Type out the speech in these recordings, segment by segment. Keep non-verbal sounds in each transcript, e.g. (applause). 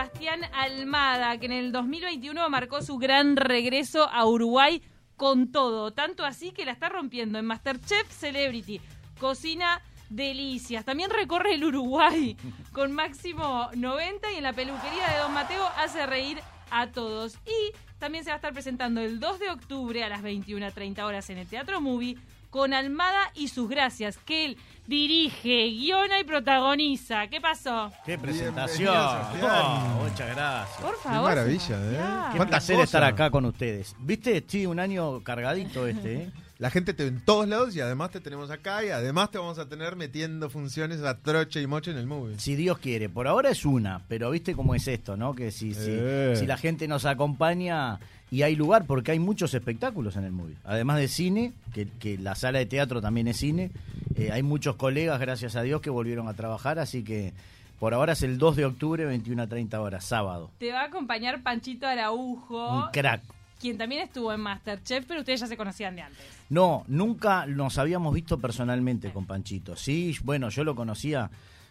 Sebastián Almada, que en el 2021 marcó su gran regreso a Uruguay con todo. Tanto así que la está rompiendo en Masterchef Celebrity. Cocina delicias. También recorre el Uruguay (laughs) con máximo 90 y en la peluquería de Don Mateo hace reír a todos. Y también se va a estar presentando el 2 de octubre a las 21.30 horas en el Teatro Movie con Almada y sus gracias, que él dirige, guiona y protagoniza. ¿Qué pasó? ¡Qué presentación! Oh, muchas gracias. Por Qué favor. maravilla, Sebastián. ¿eh? Qué ¿Cuántas placer estar acá con ustedes. ¿Viste? Sí, un año cargadito este, ¿eh? La gente te ve en todos lados y además te tenemos acá y además te vamos a tener metiendo funciones a troche y moche en el movie. Si Dios quiere. Por ahora es una, pero viste cómo es esto, ¿no? Que si, si, Eh. si la gente nos acompaña y hay lugar, porque hay muchos espectáculos en el movie. Además de cine, que, que la sala de teatro también es cine, eh, hay muchos colegas, gracias a Dios, que volvieron a trabajar, así que por ahora es el 2 de octubre, 21 a 30 horas, sábado. Te va a acompañar Panchito Araujo, Un crack. quien también estuvo en Masterchef, pero ustedes ya se conocían de antes. No, nunca nos habíamos visto personalmente con Panchito. Sí, bueno, yo lo conocía.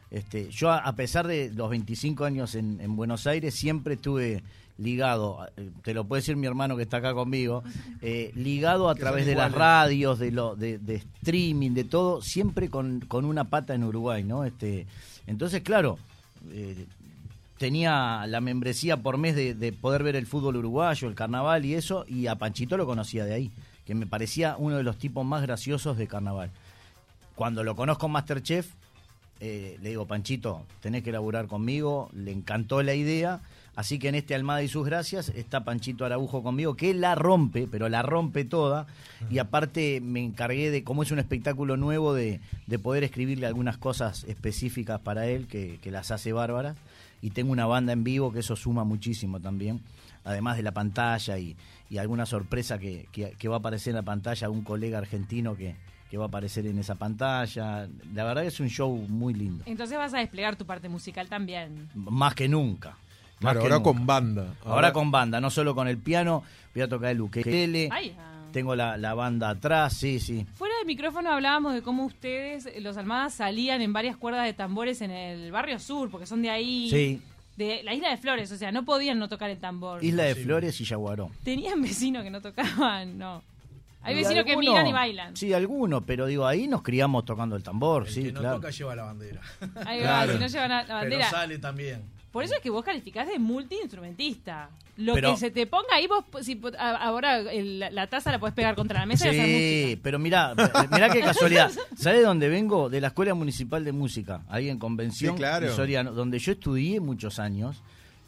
Este, yo, a pesar de los 25 años en, en Buenos Aires, siempre estuve ligado, eh, te lo puede decir mi hermano que está acá conmigo, (laughs) eh, ligado a Que través de las radios, de, lo, de, de streaming, de todo, siempre con, con una pata en Uruguay, ¿no? Este, entonces, claro, eh, tenía la membresía por mes de, de poder ver el fútbol uruguayo, el carnaval y eso, y a Panchito lo conocía de ahí, que me parecía uno de los tipos más graciosos de carnaval. Cuando lo conozco en Masterchef, eh, le digo, Panchito, tenés que laburar conmigo, le encantó la idea, así que en este Almada y sus gracias está Panchito Araujo conmigo, que la rompe, pero la rompe toda, y aparte me encargué de, como es un espectáculo nuevo, de, de poder escribirle algunas cosas específicas para él, que, que las hace bárbaras, y tengo una banda en vivo, que eso suma muchísimo también, además de la pantalla y, y alguna sorpresa que, que- que va a aparecer en la pantalla, un colega argentino que, que va a aparecer en esa pantalla. La verdad que es un show muy lindo. Entonces vas a desplegar tu parte musical también. Más que nunca. Más Claro, que ahora nunca. con banda. Ahora, con banda, no solo con el piano, voy a tocar el ukelele, Ay, ah. tengo la, la banda atrás, sí, sí. Fuera del micrófono hablábamos de cómo ustedes, los Almadas, salían en varias cuerdas de tambores en el barrio sur, porque son de ahí. Sí. De la isla de Flores, o sea, no podían no tocar el tambor. Isla de Flores y Yaguarón. Tenían (laughs) vecinos que no tocaban, no. Hay vecinos que miran y bailan. Sí, algunos, pero digo, ahí nos criamos tocando el tambor, El sí, que no claro. toca lleva la bandera. Ahí va, Claro. si no llevan la, la bandera. Pero sale también. Por eso es que vos calificás de multiinstrumentista. Lo Pero- que se te ponga ahí, vos, si, a- ahora el- la, la taza la podés pegar contra la mesa y hacer Sí, música. pero mirá, (laughs) mirá qué casualidad. (laughs) ¿Sabés de dónde vengo? De la Escuela Municipal de Música, ahí en Convención, Sí, claro. Soriano, donde yo estudié muchos años.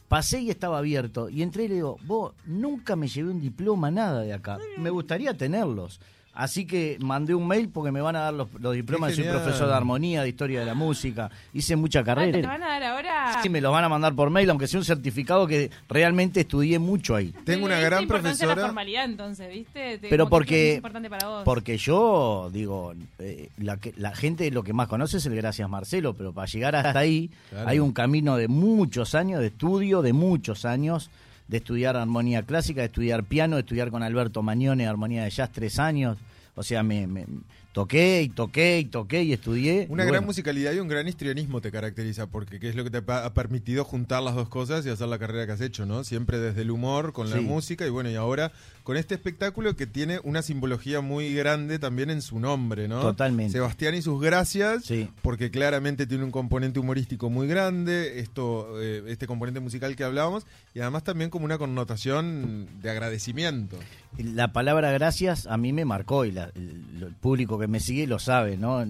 Pasé y estaba abierto. Y entré y le digo, vos, nunca me llevé un diploma, nada de acá. Me gustaría tenerlos. Así que mandé un mail porque me van a dar los, los diplomas. Soy profesor de armonía, de historia de la música. Hice mucha Ah, ¿Te carrera. van a dar ahora? Sí, me los van a mandar por mail, aunque sea un certificado que realmente estudié mucho ahí. Tengo una gran importancia a la profesora. formalidad, entonces, ¿viste? Te- Pero porque- es importante para vos. Porque yo, digo, eh, la, que- la gente lo que más conoce es el Gracias Marcelo, pero para llegar hasta ahí Claro. hay un camino de muchos años de estudio, de muchos años, de estudiar armonía clásica, de estudiar piano, de estudiar con Alberto Mañone armonía de jazz tres años. O sea, me, me- toqué y toqué y toqué y estudié. Una y gran bueno, musicalidad y un gran histrionismo te caracteriza, porque qué es lo que te ha permitido juntar las dos cosas y hacer la carrera que has hecho, ¿no? Siempre desde el humor, con la Sí. música y bueno, y ahora con este espectáculo que tiene una simbología muy grande también en su nombre, ¿no? Totalmente. Sebastián y sus gracias, Sí. porque claramente tiene un componente humorístico muy grande, esto, eh, este componente musical que hablábamos, y además también como una connotación de agradecimiento. La palabra gracias a mí me marcó y la- el, el público que me sigue lo sabe, ¿no?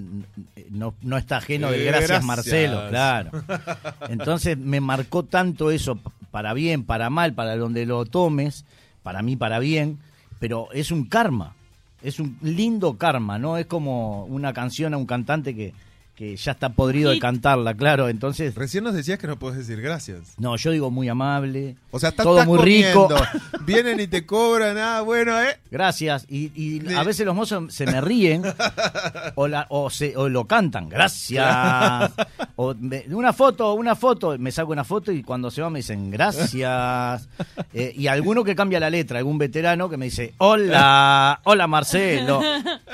No, no está ajeno del Eh, gracias, gracias. Marcelo, claro. (laughs) Entonces me marcó tanto eso, para bien, para mal, para donde lo tomes, para mí para bien, pero es un karma, es un lindo karma, ¿no? Es como una canción a un cantante que, que ya está podrido de cantarla, claro. Entonces, Recién nos decías que no podés decir gracias. no, yo digo muy amable, O sea, estás, todo estás muy comiendo, rico. (laughs) Vienen y te cobran, ah, bueno, ¿eh? Gracias. Y, y Sí. a veces los mozos se me ríen (laughs) o, la- o, se, o lo cantan. Gracias. O me- una foto, una foto. Me saco una foto y cuando se va me dicen gracias. (laughs) Eh, y alguno que cambia la letra, algún veterano que me dice hola, hola Marcelo.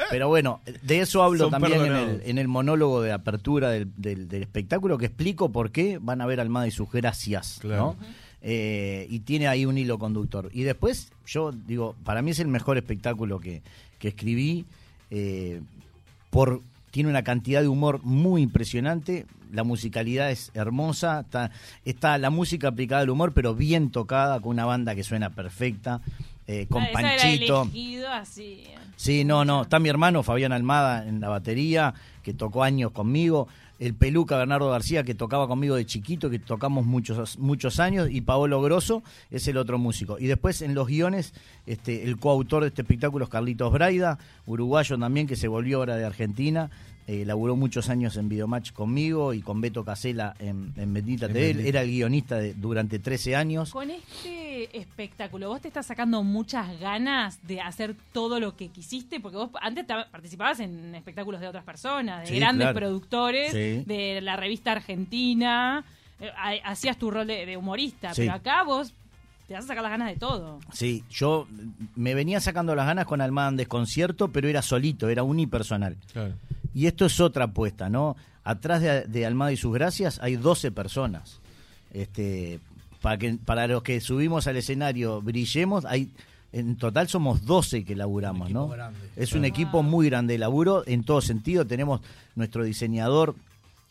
Pero bueno, de eso hablo Son también en el, en el monólogo de apertura del, del- del espectáculo, que explico por qué van a ver Almada y sus gracias, Claro. ¿no? Eh, y tiene ahí un hilo conductor. Y después, yo digo, para mí es el mejor espectáculo que, que escribí, eh, por tiene una cantidad de humor muy impresionante, la musicalidad es hermosa, está, está la música aplicada al humor, pero bien tocada, con una banda que suena perfecta, eh, con Ah, era Panchito. elegido así. Sí, no, no. Está mi hermano Fabián Almada en la batería, que tocó años conmigo. El peluca Bernardo García, que tocaba conmigo de chiquito, que tocamos muchos, muchos años. Y Paolo Grosso es el otro músico. Y después en los guiones, este, el coautor de este espectáculo es Carlitos Braida, uruguayo también, que se volvió ahora de Argentina. Eh, laburó muchos años en Videomatch conmigo y con Beto Casela en, en Bendita En TV. Bendita. Era el guionista de- durante 13 años. Con este espectáculo, ¿vos te estás sacando muchas ganas de hacer todo lo que quisiste? Porque vos antes participabas en espectáculos de otras personas, de Sí, grandes claro. productores, Sí. de la revista argentina. eh, ha- hacías tu rol de, de humorista, Sí. pero acá vos te vas a sacar las ganas de todo. Sí, yo me venía sacando las ganas con Almada en desconcierto, pero era solito, era unipersonal. Claro. Y esto es otra apuesta, ¿no? Atrás de, de Almada y sus gracias hay 12 personas. Este, para, que, para los que subimos al escenario brillemos, hay en total somos 12 que laburamos, ¿no? Es un equipo muy grande de laburo en todo sentido. Tenemos nuestro diseñador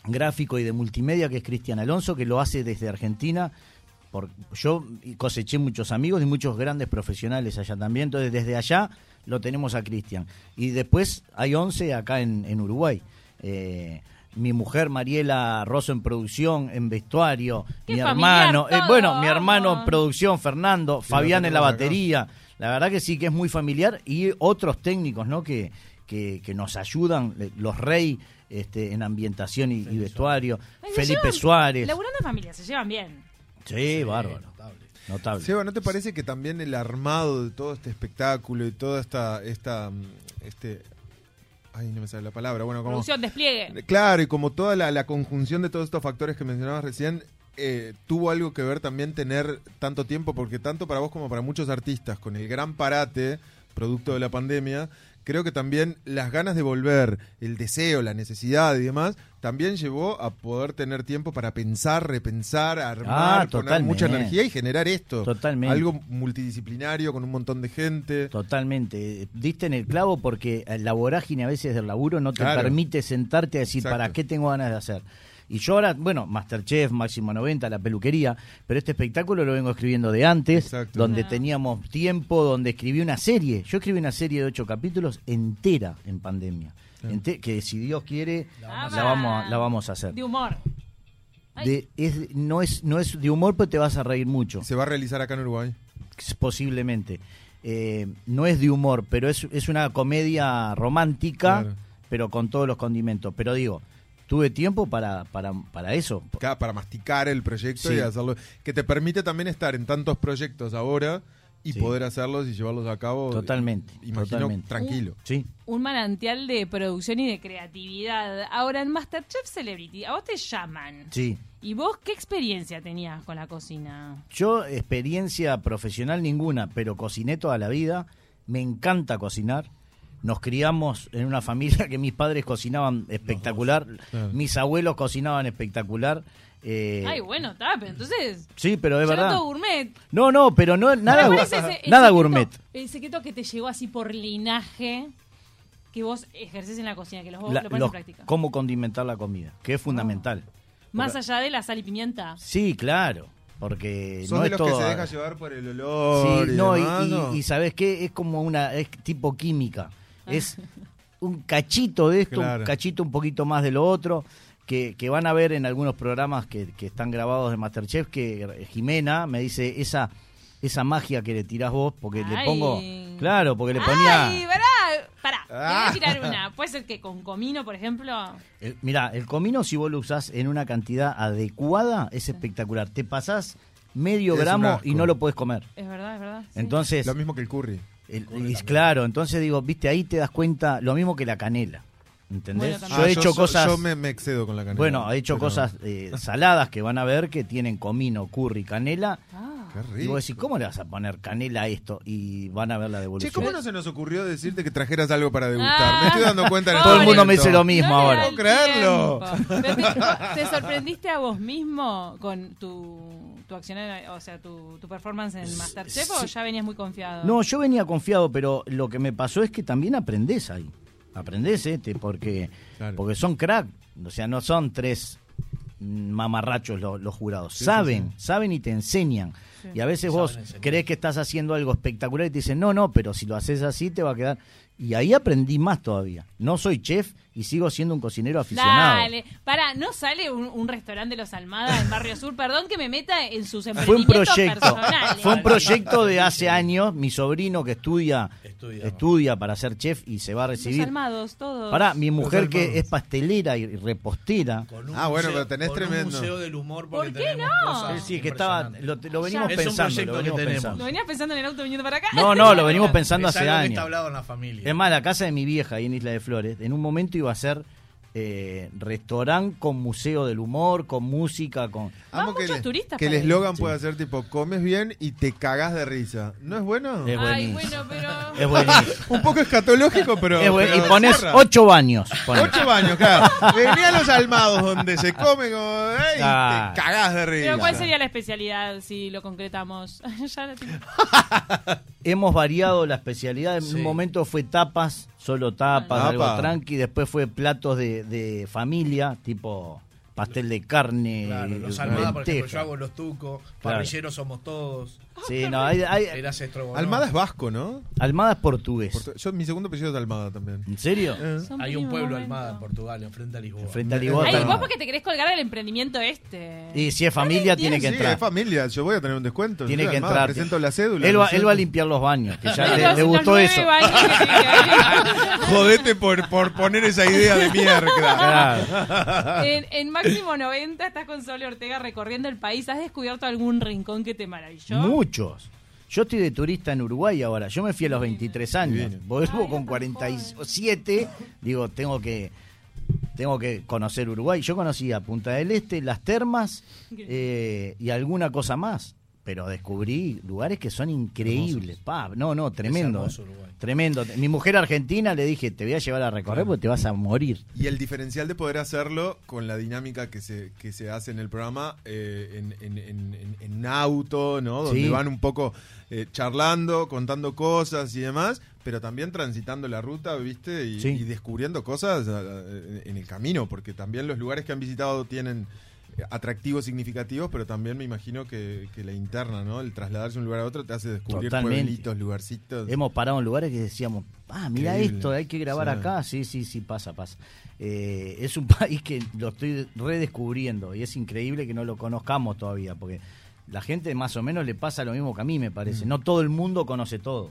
gráfico y de multimedia, que es Cristian Alonso, que lo hace desde Argentina. Por, yo coseché muchos amigos y muchos grandes profesionales allá también, entonces desde allá lo tenemos a Cristian. Y después hay 11 acá en, en Uruguay. Eh, mi mujer Mariela Rosso en producción, en vestuario, Qué mi familiar hermano, eh, bueno, mi hermano en producción, Fernando, Fabián en la acá. batería. La verdad que sí, que es muy familiar y otros técnicos, ¿no? Que, que, que nos ayudan, eh, los Rey este, en ambientación y, y vestuario, Felipe llevan- Suárez. Laburando en familia, se llevan bien. Sí, bárbaro. Notable. Seba, ¿no te parece que también el armado de todo este espectáculo y toda esta, esta, mm, este, ay, no me sale la palabra, bueno, como, Producción, despliegue. claro, y como toda la, la conjunción de todos estos factores que mencionabas recién, eh, tuvo algo que ver también tener tanto tiempo, porque tanto para vos como para muchos artistas, con el gran parate, producto de la pandemia, creo que también las ganas de volver, el deseo, la necesidad y demás, también llevó a poder tener tiempo para pensar, repensar, armar, Ah, poner mucha energía y generar esto. Totalmente. Algo multidisciplinario con un montón de gente. Totalmente. Diste en el clavo porque la vorágine a veces del laburo no te Claro. permite sentarte a decir Exacto. para qué tengo ganas de hacer. Y yo ahora, bueno, Masterchef, Máximo 90, la peluquería, pero este espectáculo lo vengo escribiendo de antes, Exacto. donde Ah. teníamos tiempo, donde escribí una serie. Yo escribí una serie de ocho capítulos entera en pandemia. Ente- que si Dios quiere, la vamos, a- la vamos a hacer. De humor. Ay. De- es, no, es, no es de humor, pero te vas a reír mucho. Se va a realizar acá en Uruguay. posiblemente. Eh, no es de humor, pero es, es una comedia romántica, Claro. pero con todos los condimentos. Pero digo, tuve tiempo para, para, para eso. Para masticar el proyecto Sí. y hacerlo. Que te permite también estar en tantos proyectos ahora y Sí. poder hacerlos y llevarlos a cabo. Totalmente, Imagino totalmente. tranquilo. Sí. Un manantial de producción y de creatividad. Ahora, en Masterchef Celebrity, a vos te llaman. Sí. ¿Y vos qué experiencia tenías con la cocina? Yo experiencia profesional ninguna, pero cociné toda la vida. Me encanta cocinar. Nos criamos en una familia que mis padres cocinaban espectacular, Claro. mis abuelos cocinaban espectacular. eh, Ay, bueno, está, pero entonces... sí, pero es verdad. todo gourmet. No, no, pero no nada, ¿Cuál gu- es ese- el nada secreto- gourmet. El secreto que te llegó así por linaje que vos ejerces en la cocina, que los vos La- lo pones los- en práctica. cómo condimentar la comida, que es fundamental. Más allá de la sal y pimienta. Sí, claro, porque ¿Sos no de es los todo. que se deja llevar por el olor Sí, y no, y, demás, y- no? y sabes qué, es como una, es tipo química, es un cachito de esto, Claro. un cachito un poquito más de lo otro, que, que van a ver en algunos programas que, que están grabados de Masterchef, que Jimena me dice esa esa magia que le tirás vos, porque le pongo, claro, porque le ponía... ¡Ay, pará! Pará, te voy Ah. a tirar una. (laughs) Puede ser que con comino, por ejemplo... El- mirá, el comino si vos lo usás en una cantidad adecuada es espectacular. Te pasás medio Es gramo y no lo puedes comer. Es verdad, es verdad. sí. Entonces, Lo mismo que el curry. El- y claro, entonces digo, viste, ahí te das cuenta, lo mismo que la canela. ¿Entendés? Bueno, yo también. he Ah, hecho so- cosas... Yo me, me excedo con la canela. Bueno, he hecho pero- cosas eh, saladas que van a ver que tienen comino, curry, canela. Ah. Qué rico. Y vos decís, ¿cómo le vas a poner canela a esto? Y van a ver la Che, devolución. ¿cómo no se nos ocurrió decirte que trajeras algo para degustar? Ah. me estoy dando cuenta en Todo el este mundo me dice lo mismo No ahora. el ¿Puedo creerlo? te sorprendiste a vos mismo con tu, tu acción, en- o sea, tu, tu performance en el Masterchef o ya venías muy confiado? No, yo venía confiado, pero lo que me pasó es que también aprendés ahí. Aprendés, este, porque, Claro. porque son crack. O sea, no son tres mamarrachos los, los jurados. saben, saben y te enseñan. Sí. Y a veces Saben vos enseñar. crees que estás haciendo algo espectacular y te dicen, no, no, pero si lo haces así te va a quedar. Y ahí aprendí más todavía. No soy chef y sigo siendo un cocinero aficionado. Dale, para, ¿no sale un, un restaurante de los Almada en Barrio Sur? Perdón que me meta en sus Fue un emprendimientos proyecto, personales. fue un proyecto de hace años. Mi sobrino que estudia, Estudia, estudia para ser chef y se va a Los recibir. Almados, todos. Pará, mi mujer Los que es pastelera y repostera. Con un Ah, bueno, museo- pero tenés con un tremendo. museo del humor porque ¿Por qué tenemos no? cosas Sí, que estaba, lo, lo venimos Ya. Es un pensando. proyecto lo que. ¿Lo venías pensando en el auto viniendo para acá? No, no, lo (laughs) venimos pensando Es hace algo que años. está hablado en la familia. Es más, la casa de mi vieja ahí en Isla de Flores, en un momento iba a ser eh, restaurante con museo del humor, con música, con... Amo que, muchos turistas que el eslogan pueda ser tipo, comes bien y te cagás de risa. ¿No es bueno? Es Ay, bueno, pero... (laughs) Es buenísimo. Un poco escatológico, pero... Es buen- pero y pones ocho baños. ponés. Ocho baños, claro. Venía a los almados donde se come como... Ah. Te cagás de risa. Pero ¿cuál sería la especialidad si lo concretamos? (laughs) ya la tengo. (laughs) Hemos variado la especialidad. En Sí. un momento fue tapas, solo tapas, Tapa. algo tranqui. Después fue platos de, de familia, tipo pastel de carne, Claro, los eh, Almada, por ejemplo, yo hago los tucos, Claro. parrilleros somos todos. Sí, no, hay. Almada es vasco, ¿no? Almada es portugués. Portu- Yo, mi segundo apellido es Almada también. ¿En serio? Eh. Son Hay un pueblo momento. Almada en Portugal, enfrente a Lisboa. Frente a Lisboa. Ay, vos porque te querés colgar del emprendimiento este. Y si es familia, tiene que Sí, entrar. es familia. Yo voy a tener un descuento. Tiene Yo, que Almada, entrar. Presento la cédula. Él va, no sé. él va a limpiar los baños, que ya Los- le, los gustó nueve eso. baños que tiene que (laughs) Jodete por, por poner esa idea de mierda. Claro. En, en Máximo 90 estás con Sole Ortega recorriendo el país. ¿Has descubierto algún rincón que te maravilló? Muchos. Yo estoy de turista en Uruguay ahora. Yo me fui a los 23 años. Vuelvo con tan 47. Digo, tengo que tengo que conocer Uruguay. Yo conocía Punta del Este, las termas eh, y alguna cosa más. Pero descubrí lugares que son increíbles. Pa, no, no, tremendo. hermoso. Tremendo. Mi mujer argentina le dije, te voy a llevar a recorrer porque te vas a morir. Y el diferencial de poder hacerlo con la dinámica que se, que se hace en el programa eh, en, en, en, en- en un auto, ¿no? Donde Sí. van un poco eh, charlando, contando cosas y demás, pero también transitando la ruta, ¿viste? Y, Sí. y descubriendo cosas eh, en el camino, porque también los lugares que han visitado tienen atractivos significativos, pero también me imagino que, que la interna, ¿no? El trasladarse de un lugar a otro te hace descubrir Totalmente. pueblitos, lugarcitos. Hemos parado en lugares que decíamos, ah, mira esto, hay que grabar Sí. acá. Sí, sí, sí, pasa, pasa. Eh, es un (laughs) país que lo estoy redescubriendo y es increíble que no lo conozcamos todavía, porque la gente más o menos le pasa lo mismo que a mí, me parece. No todo el mundo conoce todo.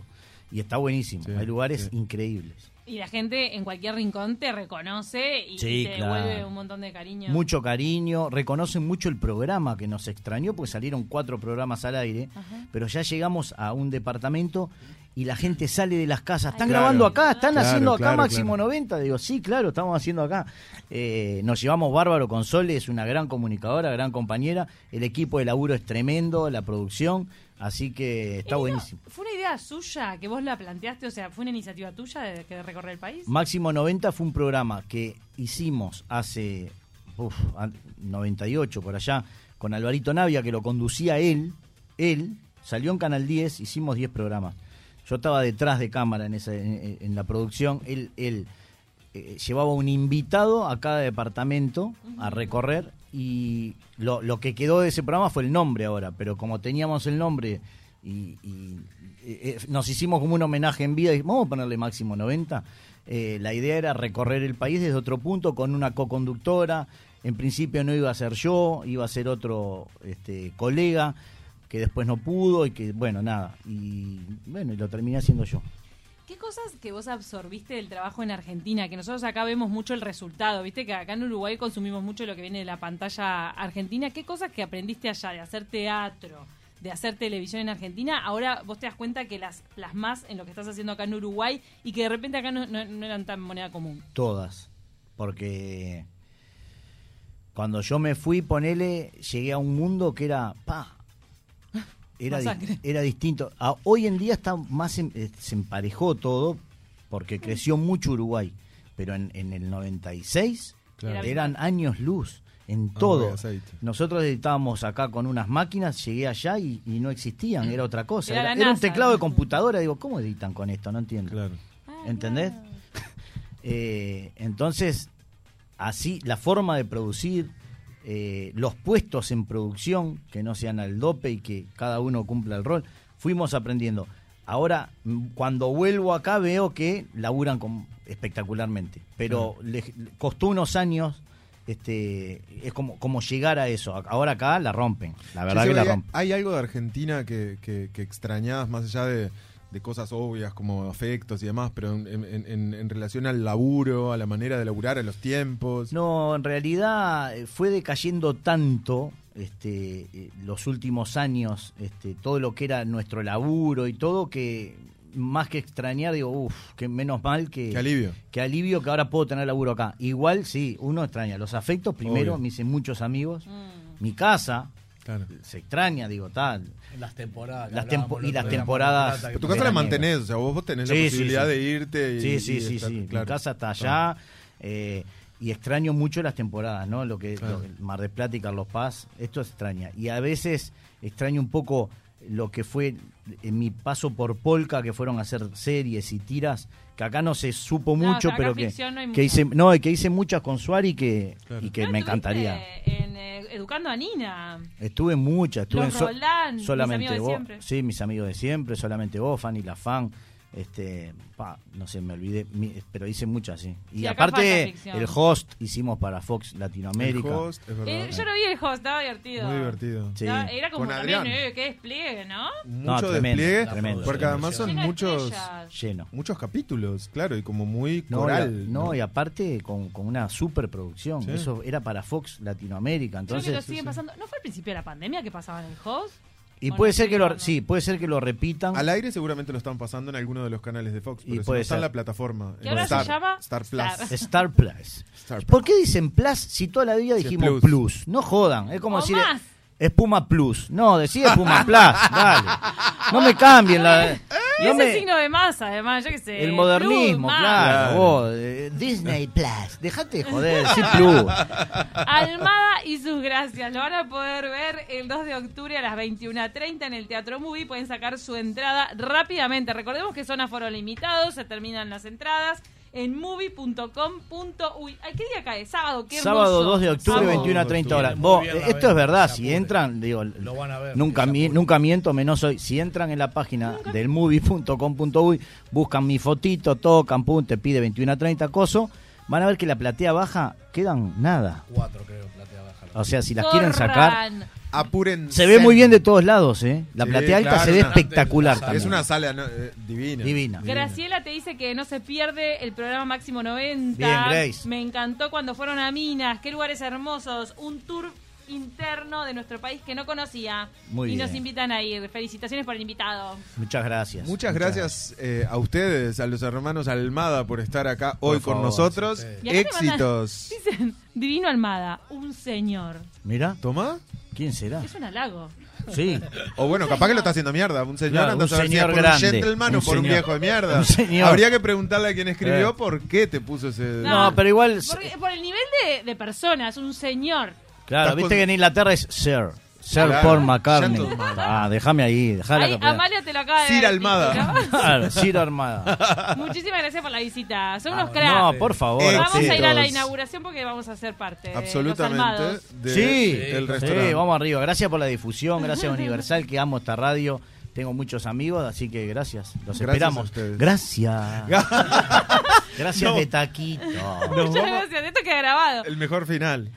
Y está buenísimo. Sí, Hay lugares sí. increíbles. Y la gente en cualquier rincón te reconoce y Sí, te claro. devuelve un montón de cariño. Mucho cariño, reconocen mucho el programa que nos extrañó, porque salieron cuatro programas al aire, Ajá. pero ya llegamos a un departamento y la gente sale de las casas. ¿Están Claro. grabando acá? ¿Están Claro, haciendo acá claro, Máximo claro. 90? Digo, sí, claro, estamos haciendo acá. Eh, nos llevamos bárbaro con Sole, es una gran comunicadora, gran compañera. El equipo de laburo es tremendo, la producción, así que está no, buenísimo. ¿Fue una idea suya que vos la planteaste? O sea, ¿fue una iniciativa tuya de, de recorrer el país? Máximo 90 fue un programa que hicimos hace uf, an- 98 por allá con Alvarito Navia que lo conducía él, él salió en Canal 10, hicimos 10 programas. Yo estaba detrás de cámara en esa en, en la producción, él él eh, llevaba un invitado a cada departamento a recorrer y lo, lo que quedó de ese programa fue el nombre ahora, pero como teníamos el nombre y, eh, eh, nos hicimos como un homenaje en vida y vamos a ponerle máximo 90. Eh, la idea era recorrer el país desde otro punto con una co-conductora. En principio no iba a ser yo, iba a ser otro este, colega que después no pudo y que, bueno, nada. Y bueno, y lo terminé haciendo yo. ¿Qué cosas que vos absorbiste del trabajo en Argentina? Que nosotros acá vemos mucho el resultado, viste que acá en Uruguay consumimos mucho lo que viene de la pantalla argentina. ¿Qué cosas que aprendiste allá de hacer teatro, de hacer televisión en Argentina? Ahora vos te das cuenta que las plasmás en lo que estás haciendo acá en Uruguay y que de repente acá no- no eran tan moneda común. Todas. Porque cuando yo me fui, ponele, llegué a un mundo que era, pa, era, di- era distinto. Hoy en día está más em- eh, se emparejó todo porque creció mucho Uruguay, pero en, en el 96 Claro. eran años luz en Ah, todo. Nosotros editábamos acá con unas máquinas, llegué allá y, y no existían, era otra cosa. Era Era, la era un teclado de computadora, digo, ¿cómo editan con esto? No entiendo. Claro. ¿Entendés? (laughs) Eh, entonces, así, la forma de producir, eh, los puestos en producción, que no sean al dope y que cada uno cumpla el rol, fuimos aprendiendo. Ahora, mm, cuando vuelvo acá, veo que laburan con- espectacularmente, pero le, le costó unos años. Este, es como, como llegar a eso. Ahora acá la rompen, la verdad que la ¿hay- rompen. ¿Hay algo de Argentina que, que, que extrañabas más allá de, de cosas obvias como afectos y demás, pero en, en- en- en relación al laburo, a la manera de laburar, a los tiempos? No, en realidad eh, fue decayendo tanto este, eh, los últimos años, este, todo lo que era nuestro laburo y todo, que más que extrañar, digo, uff, que menos mal que, Qué alivio. que alivio que ahora puedo tener laburo acá. Igual, sí, uno extraña los afectos, primero, Obvio. me hice muchos amigos, Mm. mi casa, Claro. se extraña, digo, tal. Las temporadas. Las tempo- y las temporadas- Pero tu casa la mantenés, o sea, vos, vos tenés Sí, la posibilidad sí. de irte y... Sí, sí, y sí, estar- sí. claro. Mi casa está allá. eh, y extraño mucho las temporadas, ¿no? Lo que Claro. lo que- Mar del Plata y Carlos Paz, esto extraña. Y a veces extraño un poco lo que fue en mi paso por Polka, que fueron a hacer series y tiras, que acá no se supo No, mucho, acá pero que, no hay que hice, no, que hice muchas con Suari que, Claro. y que ¿No me encantaría. En, eh, educando a Nina. Estuve muchas, estuve Los en so- Roldán, mis solamente amigos de siempre. sí, mis amigos de siempre, solamente vos, Fanny la fan, este, pa, no sé, me olvidé, mi- pero hice muchas, sí. Y Sí, aparte el host hicimos para Fox Latinoamérica. El host, es verdad. Eh, yo lo vi el host, estaba divertido. Muy divertido. Sí. Estaba- Era como Con también, eh, qué despliegue, ¿no? Mucho tremendo, despliegue, tremendo, porque tremendo. además son muchos. Lleno. muchos capítulos, claro, y como muy No, coral. y, a- no, y aparte con, con una superproducción. Sí. Eso era para Fox Latinoamérica. Creo que lo Entonces, siguen pasando. ¿No fue al principio de la pandemia que pasaban el host? Y ¿O puede ser que lo, sí, puede ser que lo repitan. Al aire seguramente lo están pasando en alguno de los canales de Fox, Y pero si puede no está en la plataforma. ¿Qué en ahora Star, se llama? Star Plus. Star. Plus. Star Plus. ¿Por qué dicen Plus si toda la vida dijimos plus. plus? No jodan, es como O decir más. Espuma Plus. No, decía Espuma Plus, (laughs) dale. No me cambien la no Ese me- signo de masa, además, yo qué sé. el modernismo, Plus, más. claro, Claro. vos, eh, Disney Plus. Dejate de (laughs) joder, sí Plus. Almada y sus gracias. Lo van a poder ver el 2 de octubre a las 21.30 en el Teatro Movie. Pueden sacar su entrada rápidamente. Recordemos que son aforo limitados, se terminan las entradas en movie.com.uy. Ay, ¿qué día cae? Sábado, qué hermoso. Sábado 2 de octubre, Amo. 21 a 30 horas. Vos, bien, la esto es verdad, si entran, digo, Lo van a ver. nunca, mi- nunca miento, me no soy. Si entran en la página del movie.com.uy, buscan mi fotito, tocan, pum, te pide 21 a 30 coso, van a ver que la platea baja quedan nada. Cuatro, creo, platea baja. O sea, si las quieren sacar, Corran. Apuren. se ve muy bien de todos lados, ¿eh? La Sí, platea alta claro, se ve una- espectacular Es también. Es una sala ¿no? Eh, divina. Divina. Graciela te dice que no se pierde el programa Máximo 90. Bien, Grace. Me encantó cuando fueron a Minas. Qué lugares hermosos. Un tour interno de nuestro país que no conocía. Muy y bien. nos invitan a ir. Felicitaciones por el invitado. Muchas gracias. Muchas gracias eh, a ustedes, a los hermanos Almada, por estar acá hoy con nosotros. sí. Éxitos. (laughs) Dicen, Divino Almada, un señor. Mira, ¿Toma? ¿quién será? Es un halago. Sí. O bueno, capaz que lo está haciendo mierda. Un señor Claro, anda a un si señor es por grande, un gentleman o un por un viejo de mierda. Un señor. Habría que preguntarle a quien escribió Eh. por qué te puso ese. No, pero igual, Porque- por el nivel de, de personas, un señor. Claro, viste con- que en Inglaterra es Sir. Sir Claro, Paul McCartney. Ah, déjame ahí, dejala Ahí, Amalia te lo acaba de Sir dar, Almada. (laughs) Armada. (laughs) Muchísimas gracias por la visita. Son unos Ah, cracks. No, por favor. Eh, Vamos a ir a la inauguración porque vamos a ser parte de los Absolutamente. Almados. de- Sí, del sí, restaurante. vamos arriba. Gracias por la difusión, gracias a Universal que amo esta radio. Tengo muchos amigos, así que gracias. Los Gracias esperamos. Gracias. (laughs) Gracias No. de taquito. Nos Muchas vamos- gracias. Esto queda grabado. El mejor final.